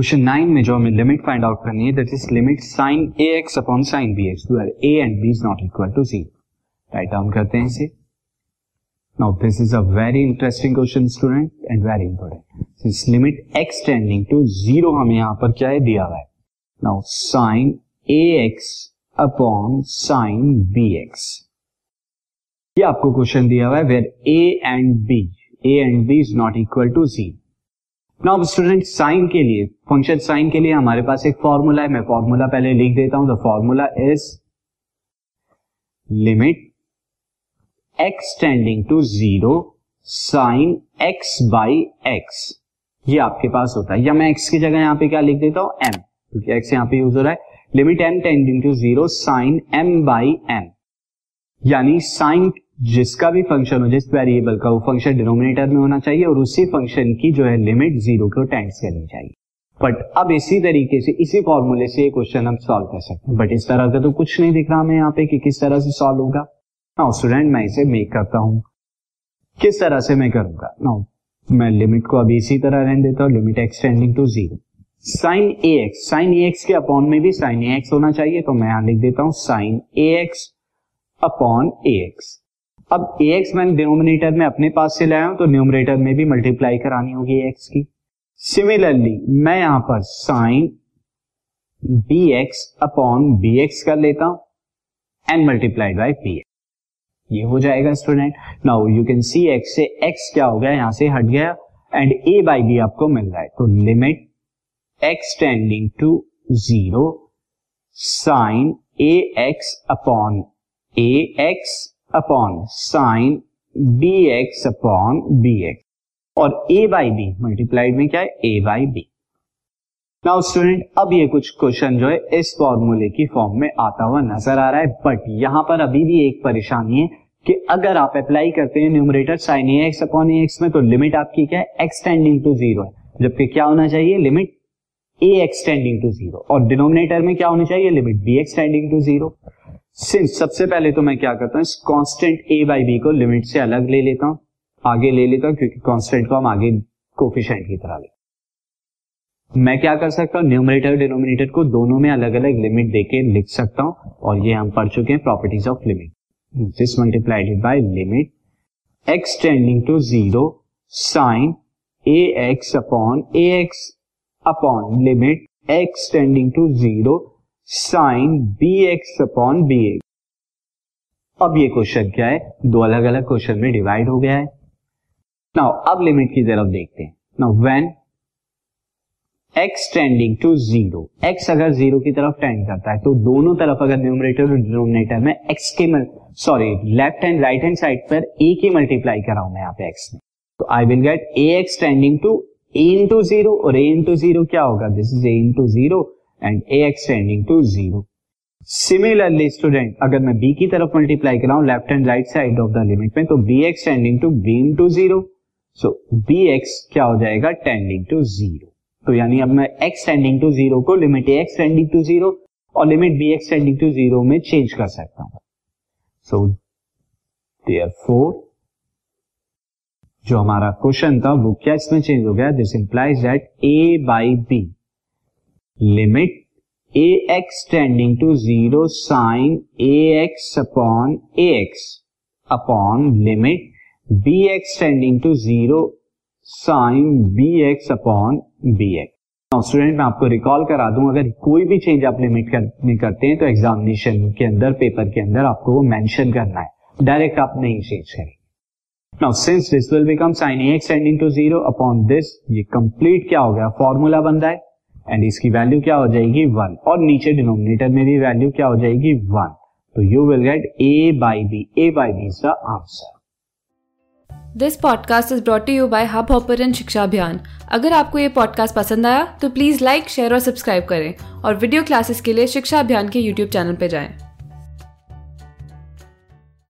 Question nine में जो हमें लिमिट फाइंड आउट करनी है that is limit sine a x upon sine b x where a and b is not equal to zero write down करते हैं इसे। Now this is a very interesting question student and very important since limit x tending to zero हमें यहाँ पर क्या है दिया हुआ है? Now sine a x upon sine b x ये आपको क्वेश्चन दिया हुआ है where a and b a and b is not equal to zero now student sine के लिए फ़ंक्शन साइन के लिए हमारे पास एक फॉर्मूला है। मैं फॉर्मूला पहले लिख देता हूँ। The formula is limit x tending to zero sine x by x ये आपके पास होता है। या मैं एक्स की जगह यहाँ पे क्या लिख देता हूँ? एम क्योंकि एक्स यहाँ पे यूज़ हो रहा है। Limit m tending to zero sine m by m यानी साइन जिसका भी फ़ंक्शन हो, जिस वेरिएबल का, वो फ़ंक्शन डिनोमिनेटर में होना चाहिए और उसी फ़ंक्शन की जो है लिमिट ज़ीरो को टेंड्स करनी चाहिए। बट अब इसी तरीके से, इसी फॉर्मूले से क्वेश्चन हम सॉल्व कर सकते हैं। बट इस तरह का तो कुछ नहीं दिख रहा हमें यहाँ पे कि किस तरह से सॉल्व होगा। नाउ स्टूडेंट मैं इसे मेक करता हूँ। किस तरह से मैं करूँगा? नाउ मैं लिमिट को अभी इसी तरह रहने देता हूँ limit x tending to zero sine a x sine a x के अपॉन में भी साइन ए एक्स होना चाहिए तो मैं यहाँ लिख देता हूँ sine a x upon a x अब ए एक्स मैंने डिनोमिनेटर में अपने पास से लाया हूँ तो न्यूमरेटर में भी मल्टीप्लाई करानी होगी एक्स की। सिमिलरली मैं यहाँ पर sine b x upon b x कर लेता हूँ and multiply by p x ये हो जाएगा student now you can see x से एक्स क्या हो गया, यहाँ से हट गया एंड ए बाई बी आपको मिल रहा है। तो limit x tending to zero sine a x upon a x upon sine b x upon b x और ए बाई बी मल्टीप्लाइड में क्या है? A by b now student अब ये कुछ क्वेश्चन जो है, इस फॉर्मूले की फॉर्म में आता हुआ नज़र आ रहा है। बट यहाँ पर अभी भी एक परेशानी है कि अगर आप अप्लाई करते हैं numerator sine a x upon a x में तो लिमिट आपकी क्या है? एक्सटेंडिंग टू ज़ीरो है। जबकि क्या होना चाहिए? Limit a x tending to zero और डिनोमिनेटर में क्या होनी चाहिए? Limit b x tending to zero since सबसे पहले तो मैं क्या करता हूँ, इस कांस्टेंट ए बाई बी को लिमिट से अलग ले लेता हूँ, आगे ले लेता हूँ, क्योंकि कांस्टेंट को हम आगे कोफिशिएंट की तरह ले मैं क्या कर सकता हूँ न्यूमरेटर डिनोमिनेटर को दोनों में अलग अलग लिमिट देके लिख सकता हूँ, और ये हम पढ़ चुके हैं properties of limit this multiplied by limit x tending to zero sine a x upon a x upon limit x tending to zero sine b x upon b x अब ये क्वेश्चन क्या है? दो अलग अलग क्वेश्चन में divide हो गया है। नाउ अब लिमिट की तरफ़ देखते हैं। Now when x tending to zero x अगर ज़ीरो की तरफ़ टेंड करता है तो दोनों तरफ़ अगर न्यूमरेटर और डिनोमिनेटर में एक्स के sorry left hand right hand side पर ए की मल्टीप्लाई कराऊ मैं यहाँ पे एक्स में। तो I will get a x tending to a into zero और ए इंटू ज़ीरो क्या होगा? This is a into zero and a x tending to zero similarly student अगर मैं बी की तरफ़ multiply कराऊं left and right side of the limit में तो b x tending to b to zero so b x क्या हो जाएगा? Tending to zero तो यानी अब मैं एक्स टेंडिंग टू ज़ीरो को limit a x tending to zero और limit b x tending to zero में चेंज कर सकता हूँ। सो देयर फोर जो हमारा क्वेश्चन था, वो क्या इसमें चेंज हो गया? This implies that a by b limit a x tending to zero sine a x upon a x upon limit b x tending to zero sine b x upon b x student मैं आपको recall करा दूँ अगर कोई भी change आप limit कर, में करते हैं तो एग्जामिनेशन के अंदर पेपर के अंदर आपको वो मेंशन करना है। डायरेक्ट आप नहीं चेंज करेंगे। Now since this will become sine a x tending to zero upon this ये कंप्लीट क्या हो गया? फॉर्मूला बन रहा है। एंड इसकी वैल्यू क्या हो जाएगी? वन और नीचे डिनोमिनेटर में भी वैल्यू क्या हो जाएगी? वन तो you will get a by b a by b is the answer this podcast is brought you by Hubhopper Shiksha Abhiyan अगर आपको ये पॉडकास्ट पसंद आया तो प्लीज़ लाइक शेयर और सब्सक्राइब करें। और वीडियो क्लासेस के लिए शिक्षा अभियान के यूट्यूब चैनल पर जाएँ।